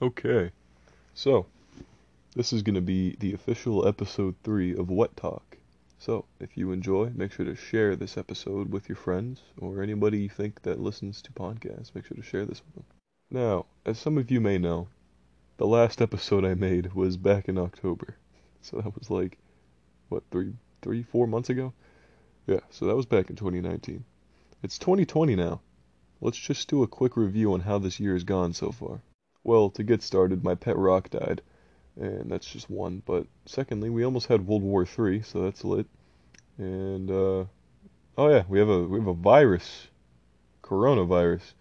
Okay, so this is going to be the official episode 3 of What Talk. So, if you enjoy, make sure to share this episode with your friends or anybody you think that listens to podcasts. Make sure to share this with them. Now, as some of you may know, the last episode I made was back in October. So that was like, what, three, three, four months ago? Yeah, so that was back in 2019. It's 2020 now. Let's just do a quick review on how this year has gone so far. Well, to get started, my pet rock died, and that's just one. But secondly, we almost had World War III, so that's lit. And uh, oh yeah, we have a we have a virus, coronavirus,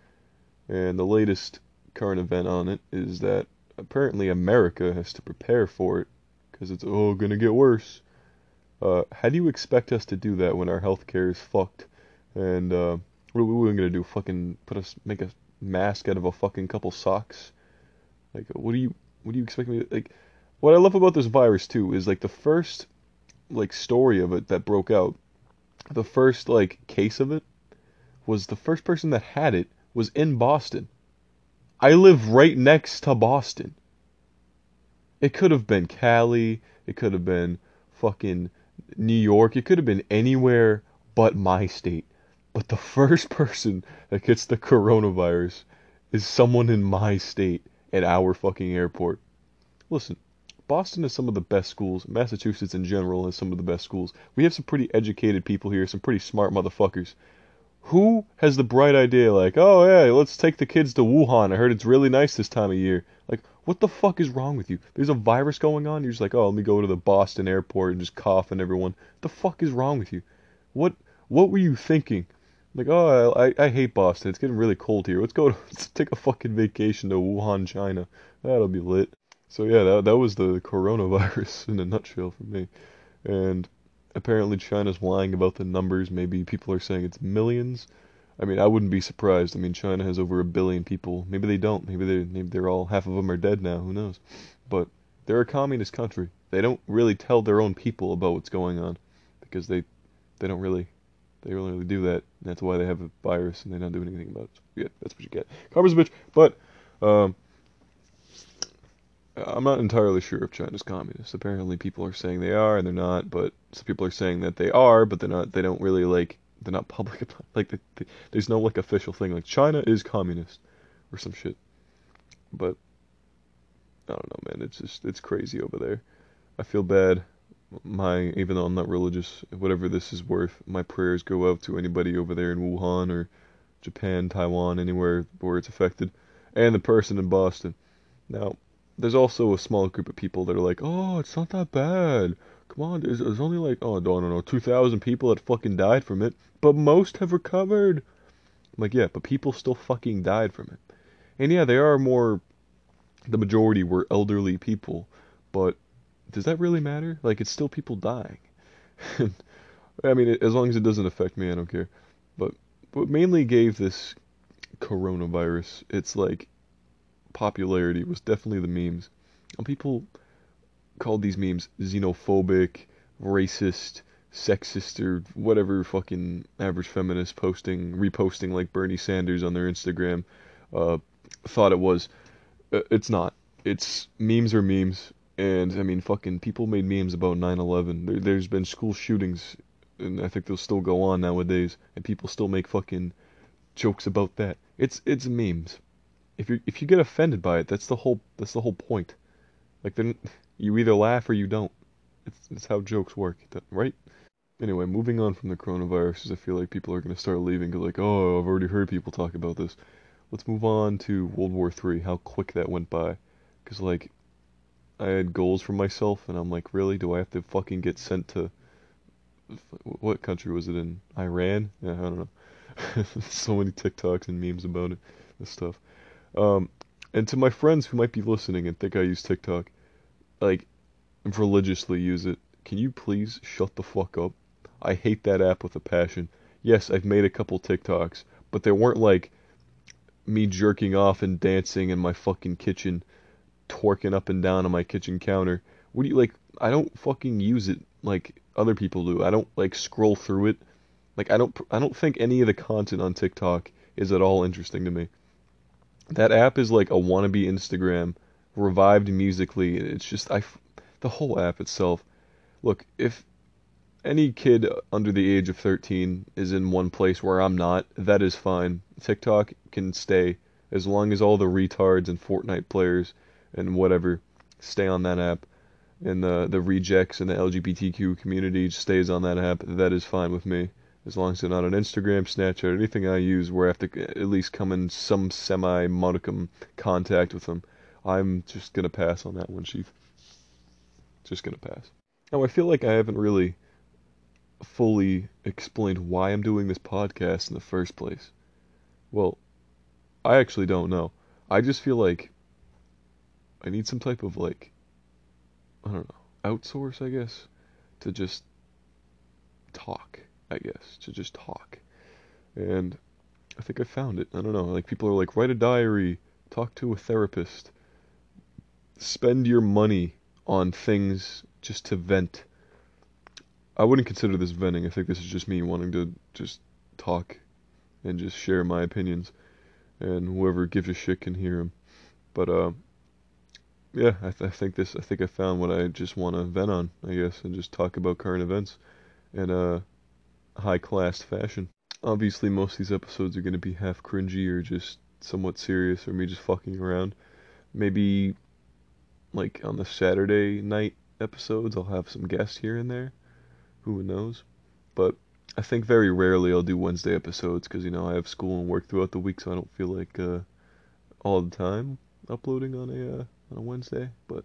and the latest current event on it is that apparently America has to prepare for it because it's oh gonna get worse. Uh, how do you expect us to do that when our healthcare is fucked? And uh, what are we gonna do? Fucking put us make a mask out of a fucking couple socks? Like, what do you what do you expect me to like? What I love about this virus too is like the first like story of it that broke out, the first like case of it was the first person that had it was in Boston. I live right next to Boston. It could have been Cali, it could have been fucking New York, it could have been anywhere but my state. But the first person that gets the coronavirus is someone in my state at our fucking airport. Listen, Boston has some of the best schools. Massachusetts in general has some of the best schools. We have some pretty educated people here, some pretty smart motherfuckers. Who has the bright idea like, oh yeah, let's take the kids to Wuhan. I heard it's really nice this time of year. Like, what the fuck is wrong with you? There's a virus going on. You're just like, oh, let me go to the Boston airport and just cough on everyone. What the fuck is wrong with you? What what were you thinking? Like, oh, I, I hate Boston. It's getting really cold here. Let's go. To, let's take a fucking vacation to Wuhan, China. That'll be lit. So yeah, that that was the coronavirus in a nutshell for me. And apparently China's lying about the numbers. Maybe people are saying it's millions. I mean, I wouldn't be surprised. I mean, China has over a billion people. Maybe they don't. Maybe they maybe they're all half of them are dead now. Who knows? But they're a communist country. They don't really tell their own people about what's going on because they they don't really they really do that. That's why they have a virus and they don't do anything about it. Yeah, that's what you get. Karma's a bitch. But um, I'm not entirely sure if China's communist. Apparently, people are saying they are and they're not. But some people are saying that they are, but they're not. They don't really like. They're not public about. Like, they, they, there's no like official thing like China is communist or some shit. But I don't know, man. It's just it's crazy over there. I feel bad my even though I'm not religious, whatever this is worth, my prayers go out to anybody over there in Wuhan or Japan, Taiwan, anywhere where it's affected, and the person in Boston. Now, there's also a small group of people that are like, "Oh, it's not that bad. Come on, there's, there's only like oh, I don't know, 2,000 people that fucking died from it, but most have recovered." I'm like, yeah, but people still fucking died from it. And yeah, they are more. The majority were elderly people, but does that really matter? Like, it's still people dying. I mean, as long as it doesn't affect me, I don't care. But what mainly gave this coronavirus its like popularity was definitely the memes. And people called these memes xenophobic, racist, sexist, or whatever fucking average feminist posting, reposting like Bernie Sanders on their Instagram uh, thought it was. Uh, it's not. It's memes are memes. And I mean, fucking people made memes about 9/11. There, there's been school shootings, and I think they'll still go on nowadays, and people still make fucking jokes about that. It's it's memes. If you if you get offended by it, that's the whole that's the whole point. Like then you either laugh or you don't. It's it's how jokes work, right? Anyway, moving on from the coronavirus, I feel like people are gonna start leaving because like, oh, I've already heard people talk about this. Let's move on to World War Three. How quick that went by, because like I had goals for myself, and I'm like, really? Do I have to fucking get sent to what country was it in? Iran? Yeah, I don't know. so many TikToks and memes about it, this stuff. Um, and to my friends who might be listening and think I use TikTok, like, religiously use it, can you please shut the fuck up? I hate that app with a passion. Yes, I've made a couple TikToks, but they weren't like me jerking off and dancing in my fucking kitchen twerking up and down on my kitchen counter. What do you like? I don't fucking use it like other people do. I don't like scroll through it. Like I don't I don't think any of the content on TikTok is at all interesting to me. That app is like a wannabe Instagram revived Musical.ly. It's just I, the whole app itself. Look, if any kid under the age of 13 is in one place where I'm not, that is fine. TikTok can stay as long as all the retards and Fortnite players and whatever stay on that app and the the rejects and the LGBTQ community stays on that app, that is fine with me. As long as they're not on Instagram, Snapchat, anything I use where I have to at least come in some semi modicum contact with them, I'm just gonna pass on that one, Chief. Just gonna pass. Now I feel like I haven't really fully explained why I'm doing this podcast in the first place. Well, I actually don't know. I just feel like I need some type of like I don't know, outsource, I guess, to just talk, I guess, to just talk. And I think I found it. I don't know. Like people are like write a diary, talk to a therapist, spend your money on things just to vent. I wouldn't consider this venting. I think this is just me wanting to just talk and just share my opinions, and whoever gives a shit can hear them. But uh, yeah, I, th- I think this. I think I found what I just want to vent on. I guess and just talk about current events in a high class fashion. Obviously, most of these episodes are going to be half cringy or just somewhat serious, or me just fucking around. Maybe like on the Saturday night episodes, I'll have some guests here and there. Who knows? But I think very rarely I'll do Wednesday episodes because you know I have school and work throughout the week, so I don't feel like uh, all the time uploading on a uh, on a Wednesday. But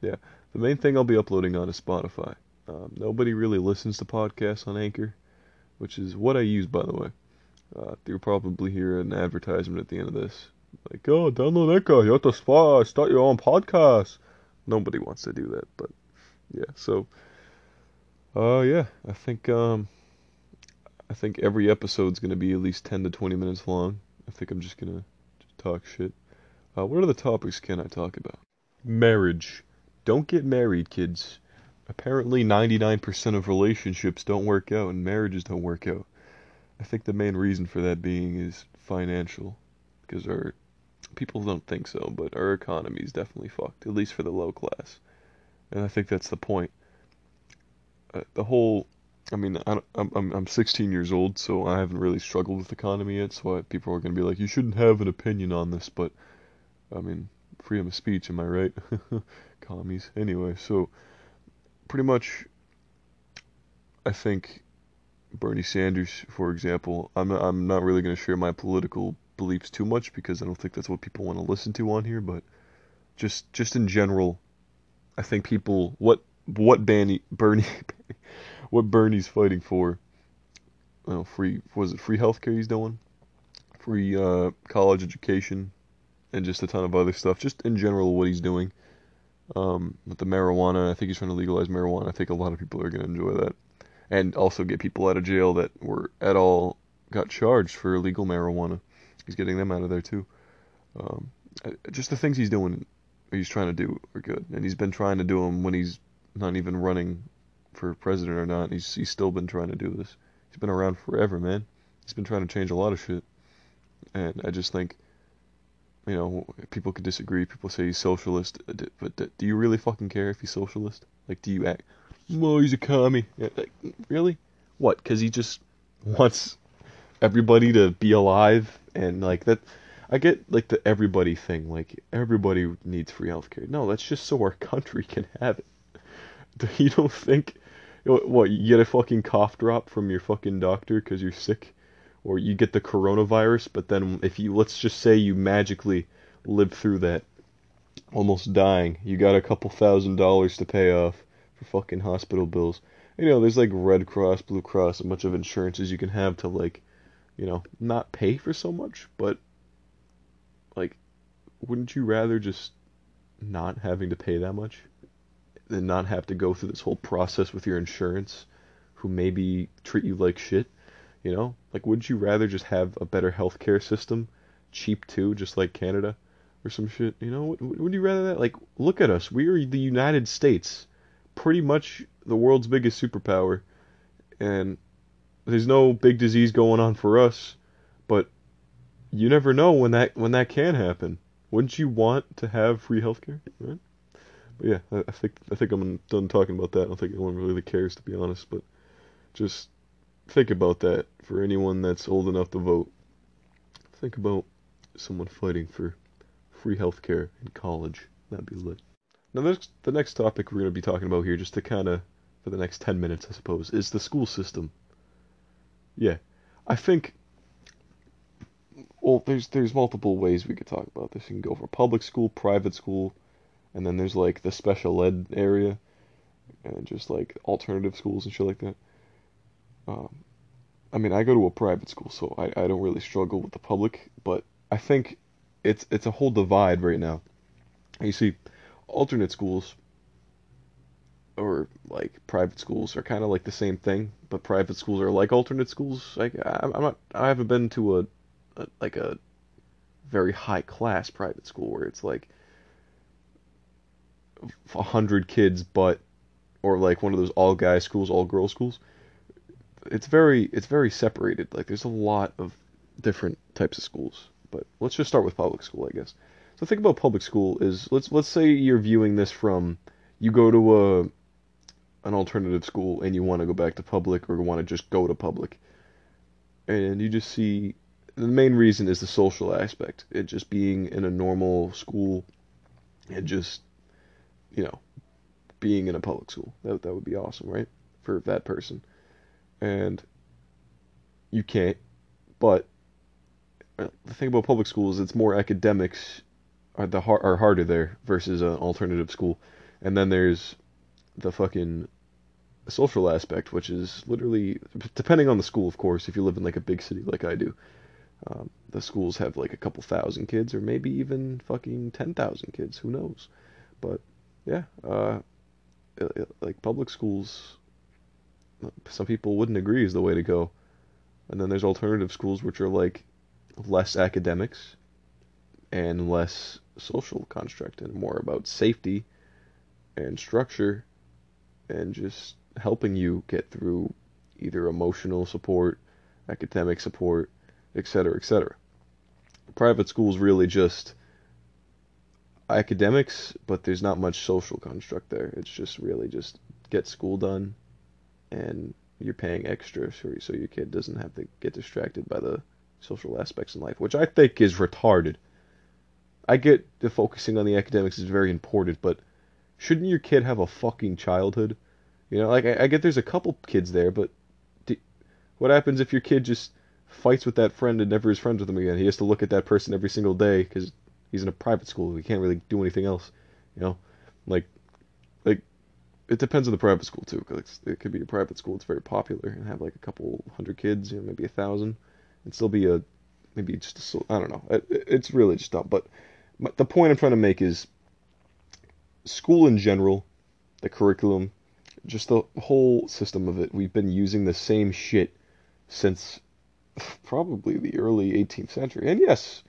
yeah, the main thing I'll be uploading on is Spotify. Um, nobody really listens to podcasts on Anchor, which is what I use, by the way. Uh, you'll probably hear an advertisement at the end of this, like, "Oh, download that guy. You have to spot, start your own podcast." Nobody wants to do that, but yeah. So, uh, yeah, I think um, I think every episode's gonna be at least 10 to 20 minutes long. I think I'm just gonna talk shit. Uh, what other topics can I talk about? Marriage. Don't get married, kids. Apparently, 99% of relationships don't work out and marriages don't work out. I think the main reason for that being is financial. Because our people don't think so, but our economy is definitely fucked, at least for the low class. And I think that's the point. Uh, the whole I mean, I, am I'm I'm 16 years old, so I haven't really struggled with economy yet. So I, people are gonna be like, you shouldn't have an opinion on this, but I mean, freedom of speech, am I right? Commies. Anyway, so pretty much, I think Bernie Sanders, for example, I'm I'm not really going to share my political beliefs too much because I don't think that's what people want to listen to on here. But just just in general, I think people what what Bernie Bernie what Bernie's fighting for. Well, free was it free healthcare he's doing, free uh, college education, and just a ton of other stuff. Just in general, what he's doing um, with the marijuana. I think he's trying to legalize marijuana. I think a lot of people are going to enjoy that, and also get people out of jail that were at all got charged for illegal marijuana. He's getting them out of there too. Um, just the things he's doing, he's trying to do are good, and he's been trying to do them when he's not even running for president or not. He's he's still been trying to do this. He's been around forever, man. He's been trying to change a lot of shit, and I just think you know, people could disagree. People say he's socialist, uh, but do you really fucking care if he's socialist? Like, do you act? Well, he's a commie. Like, really? What? Because he just wants everybody to be alive and like that. I get like the everybody thing. Like everybody needs free healthcare. No, that's just so our country can have it. Do You don't think? What? You get a fucking cough drop from your fucking doctor because you're sick? Or you get the coronavirus, but then if you let's just say you magically live through that almost dying, you got a couple thousand dollars to pay off for fucking hospital bills. You know, there's like Red Cross, Blue Cross, a bunch of insurances you can have to like, you know, not pay for so much, but like wouldn't you rather just not having to pay that much than not have to go through this whole process with your insurance who maybe treat you like shit? You know, like wouldn't you rather just have a better healthcare system, cheap too, just like Canada, or some shit? You know, would, you rather that? Like, look at us. We are the United States, pretty much the world's biggest superpower, and there's no big disease going on for us, but you never know when that when that can happen. Wouldn't you want to have free healthcare? Right? But yeah, I, I think I think I'm done talking about that. I don't think anyone really cares to be honest, but just think about that for anyone that's old enough to vote. Think about someone fighting for free healthcare in college. That'd be lit. Now, this, the next topic we're going to be talking about here, just to kind of, for the next 10 minutes, I suppose, is the school system. Yeah, I think, well, there's there's multiple ways we could talk about this. You can go for public school, private school, and then there's like the special ed area, and just like alternative schools and shit like that. Um, I mean, I go to a private school, so I, I don't really struggle with the public, but I think it's it's a whole divide right now. You see, alternate schools or like private schools are kind of like the same thing, but private schools are like alternate schools. Like I'm not, I haven't been to a, a like a very high class private school where it's like a hundred kids, but or like one of those all guy schools, all girl schools. It's very it's very separated. Like there's a lot of different types of schools. But let's just start with public school, I guess. So think about public school is let's let's say you're viewing this from you go to a an alternative school and you want to go back to public or want to just go to public. And you just see the main reason is the social aspect. It just being in a normal school and just you know being in a public school. That that would be awesome, right? For that person. And you can't but the thing about public schools, it's more academics are the are harder there versus an alternative school, and then there's the fucking social aspect, which is literally depending on the school, of course. If you live in like a big city like I do, um, the schools have like a couple thousand kids, or maybe even fucking ten thousand kids. Who knows? But yeah, uh, it, like public schools, some people wouldn't agree is the way to go, and then there's alternative schools which are like less academics and less social construct and more about safety and structure and just helping you get through either emotional support, academic support, etc., etc. Private schools really just academics, but there's not much social construct there. It's just really just get school done and you're paying extra so your kid doesn't have to get distracted by the social aspects in life, which I think is retarded. I get the focusing on the academics is very important, but shouldn't your kid have a fucking childhood? You know, like I, I get there's a couple kids there, but do, what happens if your kid just fights with that friend and never is friends with him again? He has to look at that person every single day because he's in a private school. He can't really do anything else. You know, like like it depends on the private school too. Cause it could be a private school that's very popular and have like a couple hundred kids, you know, maybe a thousand and still be a maybe just a, I don't know. It, it's really just dumb. But the point I'm trying to make is school in general, the curriculum, just the whole system of it. We've been using the same shit since probably the early 18th century. And yes,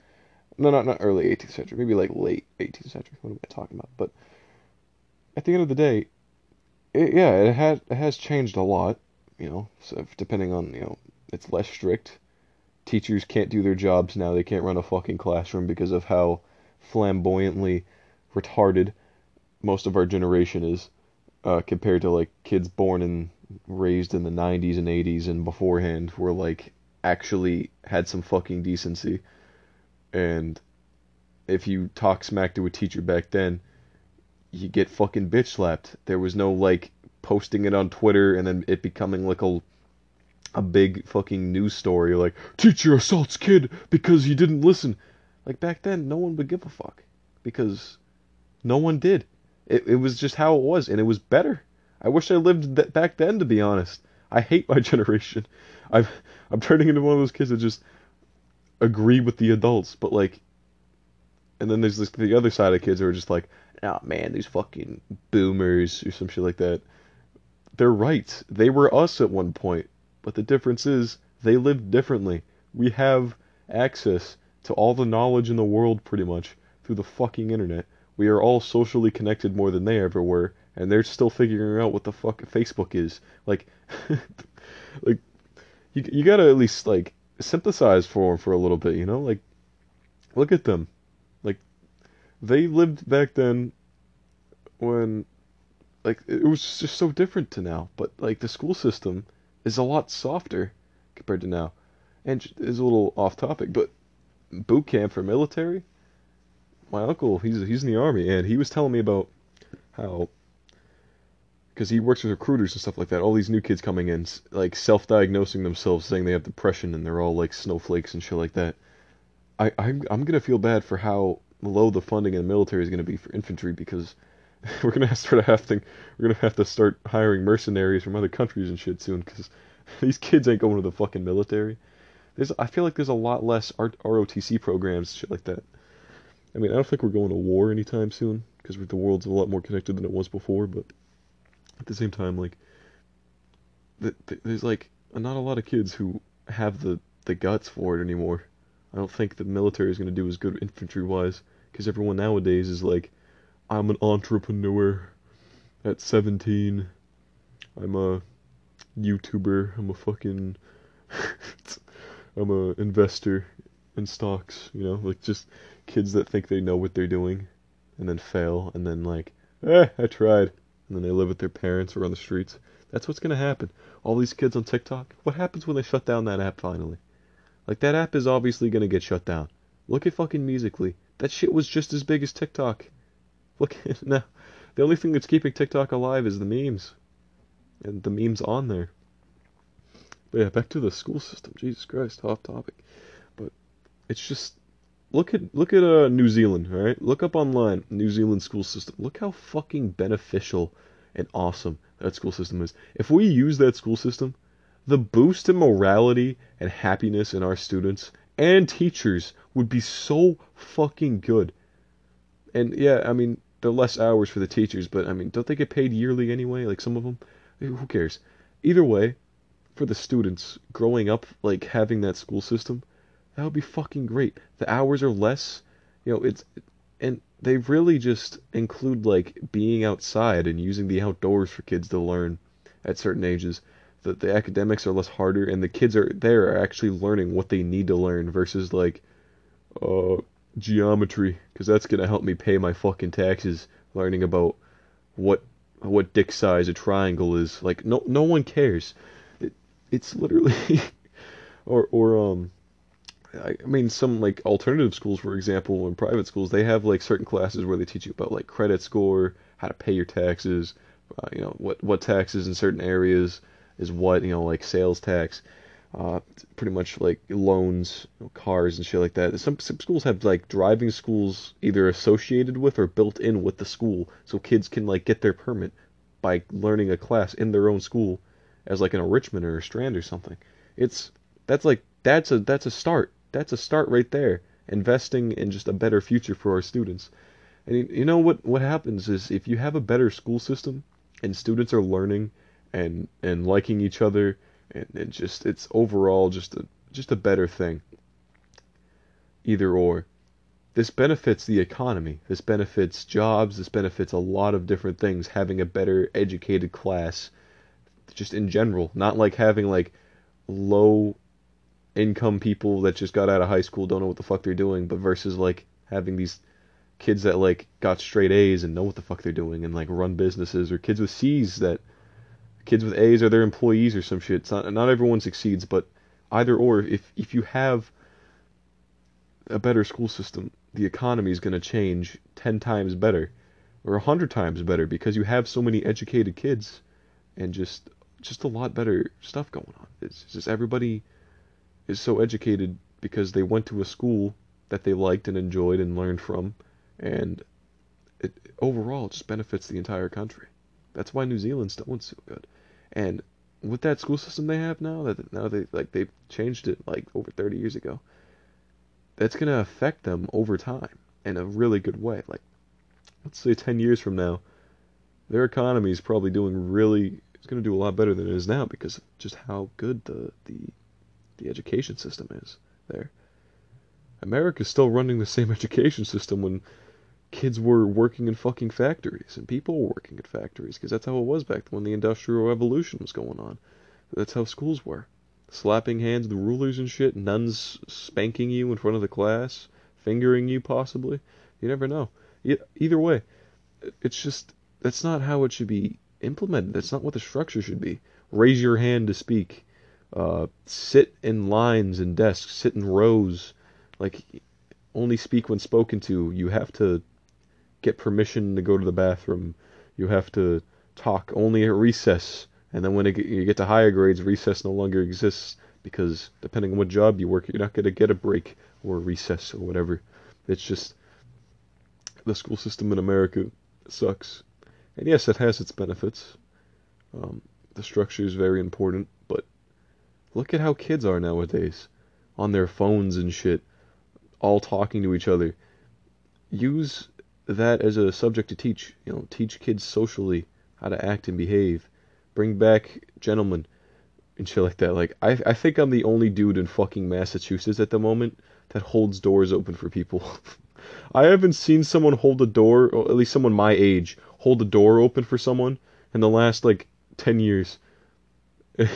no, not not early 18th century, maybe like late 18th century. What am I talking about? But at the end of the day, it, yeah, it had it has changed a lot. You know, so depending on you know, it's less strict teachers can't do their jobs now. They can't run a fucking classroom because of how flamboyantly retarded most of our generation is uh, compared to like kids born and raised in the 90s and 80s and beforehand were like actually had some fucking decency. And if you talk smack to a teacher back then, you get fucking bitch slapped. There was no like posting it on Twitter and then it becoming like a a big fucking news story like teacher assaults kid because he didn't listen. Like back then, no one would give a fuck because no one did. It it was just how it was, and it was better. I wish I lived back then, to be honest. I hate my generation. I'm I'm turning into one of those kids that just agree with the adults, but like, and then there's this, the other side of kids who are just like, oh man, these fucking boomers or some shit like that. They're right. They were us at one point. But the difference is they live differently. We have access to all the knowledge in the world pretty much through the fucking internet. We are all socially connected more than they ever were, and they're still figuring out what the fuck Facebook is. Like, like you you gotta at least like sympathize for them for a little bit, you know? Like, look at them. They lived back then when like it was just so different to now. But like the school system is a lot softer compared to now, and is a little off topic. But boot camp for military, my uncle he's he's in the army, and he was telling me about how because he works with recruiters and stuff like that. All these new kids coming in, like self-diagnosing themselves, saying they have depression, and they're all like snowflakes and shit like that. I I'm I'm gonna feel bad for how low the funding in the military is gonna be for infantry because we're have to start having we're gonna have to start hiring mercenaries from other countries and shit soon because these kids ain't going to the fucking military. There's I feel like there's a lot less ROTC programs shit like that. I mean I don't think we're going to war anytime soon because the world's a lot more connected than it was before, but at the same time, like, the, the, there's like not a lot of kids who have the the guts for it anymore. I don't think the military is going to do as good infantry wise because everyone nowadays is like, I'm an entrepreneur at 17. I'm a YouTuber. I'm a fucking I'm a investor in stocks, you know, like just kids that think they know what they're doing and then fail and then like, eh, I tried and then they live with their parents or on the streets. That's what's gonna happen. All these kids on TikTok. What happens when they shut down that app finally? Like that app is obviously gonna get shut down. Look at fucking Musical.ly. That shit was just as big as TikTok. Look at now. The only thing that's keeping TikTok alive is the memes. And the memes on there. But yeah, back to the school system. Jesus Christ, off topic. But it's just look at look at uh, New Zealand, all right? Look up online New Zealand school system. Look how fucking beneficial and awesome that school system is. If we use that school system, the boost in morality and happiness in our students and teachers would be so fucking good. And yeah, I mean, they're less hours for the teachers, but I mean, don't they get paid yearly anyway? Like some of them? Who cares? Either way, for the students growing up like having that school system, that would be fucking great. The hours are less, you know, it's and they really just include like being outside and using the outdoors for kids to learn at certain ages. That the academics are less harder and the kids are there are actually learning what they need to learn versus like uh geometry because that's gonna help me pay my fucking taxes learning about what what dick size a triangle is. Like no no one cares. It, it's literally or or um I mean, some like alternative schools, for example, in private schools, they have like certain classes where they teach you about like credit score, how to pay your taxes, uh, you know, what what taxes in certain areas is what, you know, like sales tax, uh, pretty much like loans, you know, cars and shit like that. Some, some schools have like driving schools either associated with or built in with the school, so kids can like get their permit by learning a class in their own school as like an enrichment or a strand or something. It's that's like that's a that's a start that's a start right there. Investing in just a better future for our students. And you know what what happens is if you have a better school system and students are learning and and liking each other and, and just it's overall just a just a better thing. Either or. This benefits the economy. This benefits jobs. This benefits a lot of different things. Having a better educated class, just in general, not like having like low income people that just got out of high school don't know what the fuck they're doing, but versus like having these kids that like got straight A's and know what the fuck they're doing and like run businesses or kids with C's that kids with A's are their employees or some shit. It's not not everyone succeeds, but either or if if you have a better school system, the economy is going to change 10 times better or a 100 times better because you have so many educated kids and just just a lot better stuff going on. It's just everybody is so educated because they went to a school that they liked and enjoyed and learned from, and it overall it just benefits the entire country. That's why New Zealand's doing so good. And with that school system they have now, that now they like they've changed it like over 30 years ago. That's gonna affect them over time in a really good way. Like, let's say 10 years from now, their economy is probably doing really. It's gonna do a lot better than it is now because of just how good the the the education system is there. America's still running the same education system when kids were working in fucking factories and people were working at factories because that's how it was back when the industrial revolution was going on. That's how schools were. Slapping hands, the rulers and shit, nuns spanking you in front of the class, fingering you possibly. You never know. Either way, it's just that's not how it should be implemented. That's not what the structure should be. Raise your hand to speak. Uh, sit in lines and desks. Sit in rows. Like only speak when spoken to. You have to get permission to go to the bathroom. You have to talk only at recess. And then when it, you get to higher grades, recess no longer exists because depending on what job you work, you're not going to get a break or a recess or whatever. It's just the school system in America sucks. And yes, it has its benefits. Um, the structure is very important, but look at how kids are nowadays on their phones and shit, all talking to each other. Use that as a subject to teach. You know, teach kids socially how to act and behave. Bring back gentlemen and shit like that. Like I, I think I'm the only dude in fucking Massachusetts at the moment that holds doors open for people. I haven't seen someone hold a door, or at least someone my age, hold a door open for someone in the last like ten years.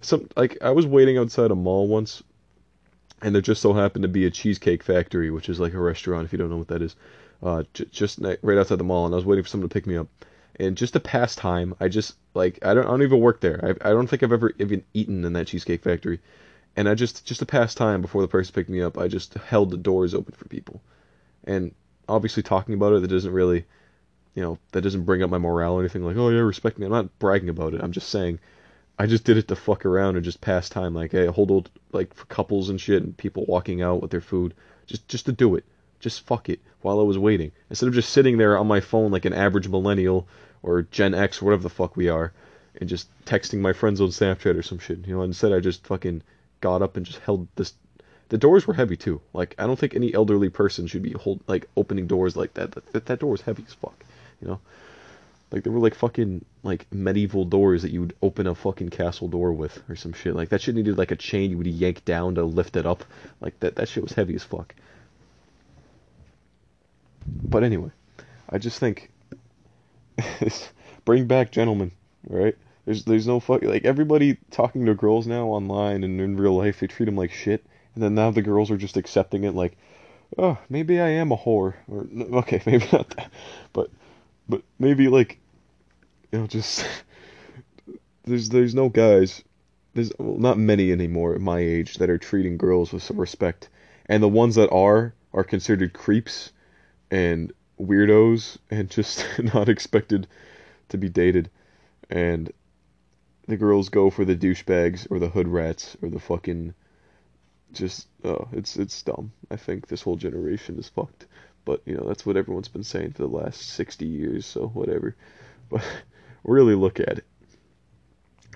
Some like I was waiting outside a mall once, and there just so happened to be a cheesecake factory, which is like a restaurant if you don't know what that is, uh, j- just right outside the mall, and I was waiting for someone to pick me up, and just to pass time, I just like I don't I don't even work there. I I don't think I've ever even eaten in that cheesecake factory, and I just just to pass time before the person picked me up, I just held the doors open for people, and obviously talking about it that doesn't really, you know, that doesn't bring up my morale or anything like oh yeah respect me. I'm not bragging about it. I'm just saying. I just did it to fuck around and just pass time, like hey, hold old like for couples and shit and people walking out with their food, just just to do it, just fuck it while I was waiting instead of just sitting there on my phone like an average millennial or Gen X, or whatever the fuck we are, and just texting my friends on Snapchat or some shit. You know, instead I just fucking got up and just held this. The doors were heavy too. Like I don't think any elderly person should be hold like opening doors like that. That that door was heavy as fuck. You know, like they were like fucking like medieval doors that you would open a fucking castle door with or some shit. Like that shit needed like a chain you would yank down to lift it up. Like that that shit was heavy as fuck. But anyway, I just think bring back gentlemen, right? There's there's no fuck like everybody talking to girls now online and in real life they treat them like shit, and then now the girls are just accepting it like, oh maybe I am a whore or okay maybe not that, but but maybe like, you know just there's there's no guys there's well, not many anymore at my age that are treating girls with some respect, and the ones that are are considered creeps and weirdos and just not expected to be dated. And the girls go for the douchebags or the hood rats or the fucking just oh, it's it's dumb. I think this whole generation is fucked. But you know, that's what everyone's been saying for the last 60 years, so whatever. But really look at it.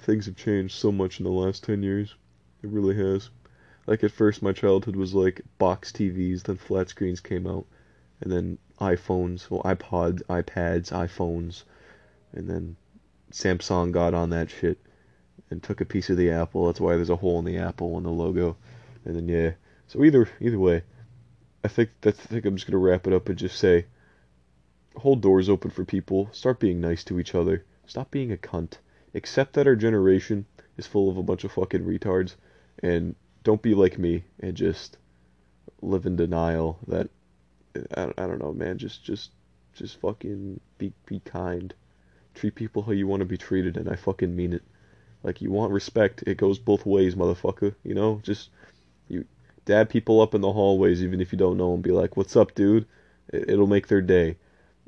Things have changed so much in the last 10 years. It really has. Like at first my childhood was like box TVs, then flat screens came out and then iPhones, well, iPods, iPads, iPhones, and then Samsung got on that shit and took a piece of the apple. That's why there's a hole in the apple on the logo. And then yeah, so either either way, I think that I think I'm just gonna wrap it up and just say, hold doors open for people. Start being nice to each other. Stop being a cunt. Accept that our generation is full of a bunch of fucking retards, and don't be like me and just live in denial that I, I don't know, man. Just just just fucking be be kind. Treat people how you want to be treated, and I fucking mean it. Like you want respect, it goes both ways, motherfucker. You know, just you dab people up in the hallways, even if you don't know them. Be like, "What's up, dude?" It, will make their day.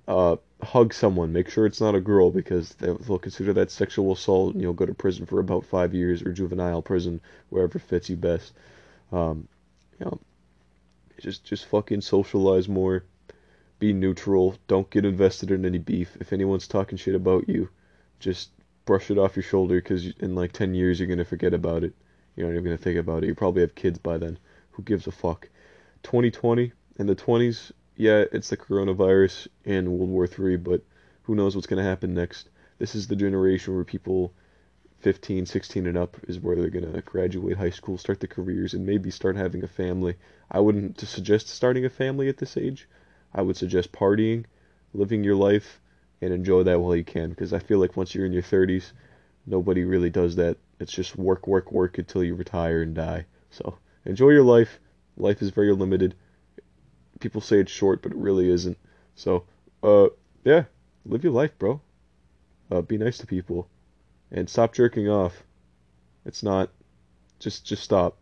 Uh, hug someone. Make sure it's not a girl because they'll consider that sexual assault, and you'll go to prison for about five years or juvenile prison, wherever fits you best. Um, you know, just just fucking socialize more. Be neutral. Don't get invested in any beef. If anyone's talking shit about you, just brush it off your shoulder because in like 10 years you're going to forget about it. You're not even going to think about it. You probably have kids by then. Who gives a fuck? 2020 in the 20s, yeah, it's the coronavirus and World War III, but who knows what's going to happen next. This is the generation where people 15, 16 and up is where they're going to graduate high school, start their careers, and maybe start having a family. I wouldn't suggest starting a family at this age. I would suggest partying, living your life, and enjoy that while you can. Because I feel like once you're in your 30s, nobody really does that. It's just work, work, work until you retire and die. So enjoy your life. Life is very limited. People say it's short, but it really isn't. So, uh, yeah, live your life, bro. Uh, be nice to people, and stop jerking off. It's not. Just, just stop.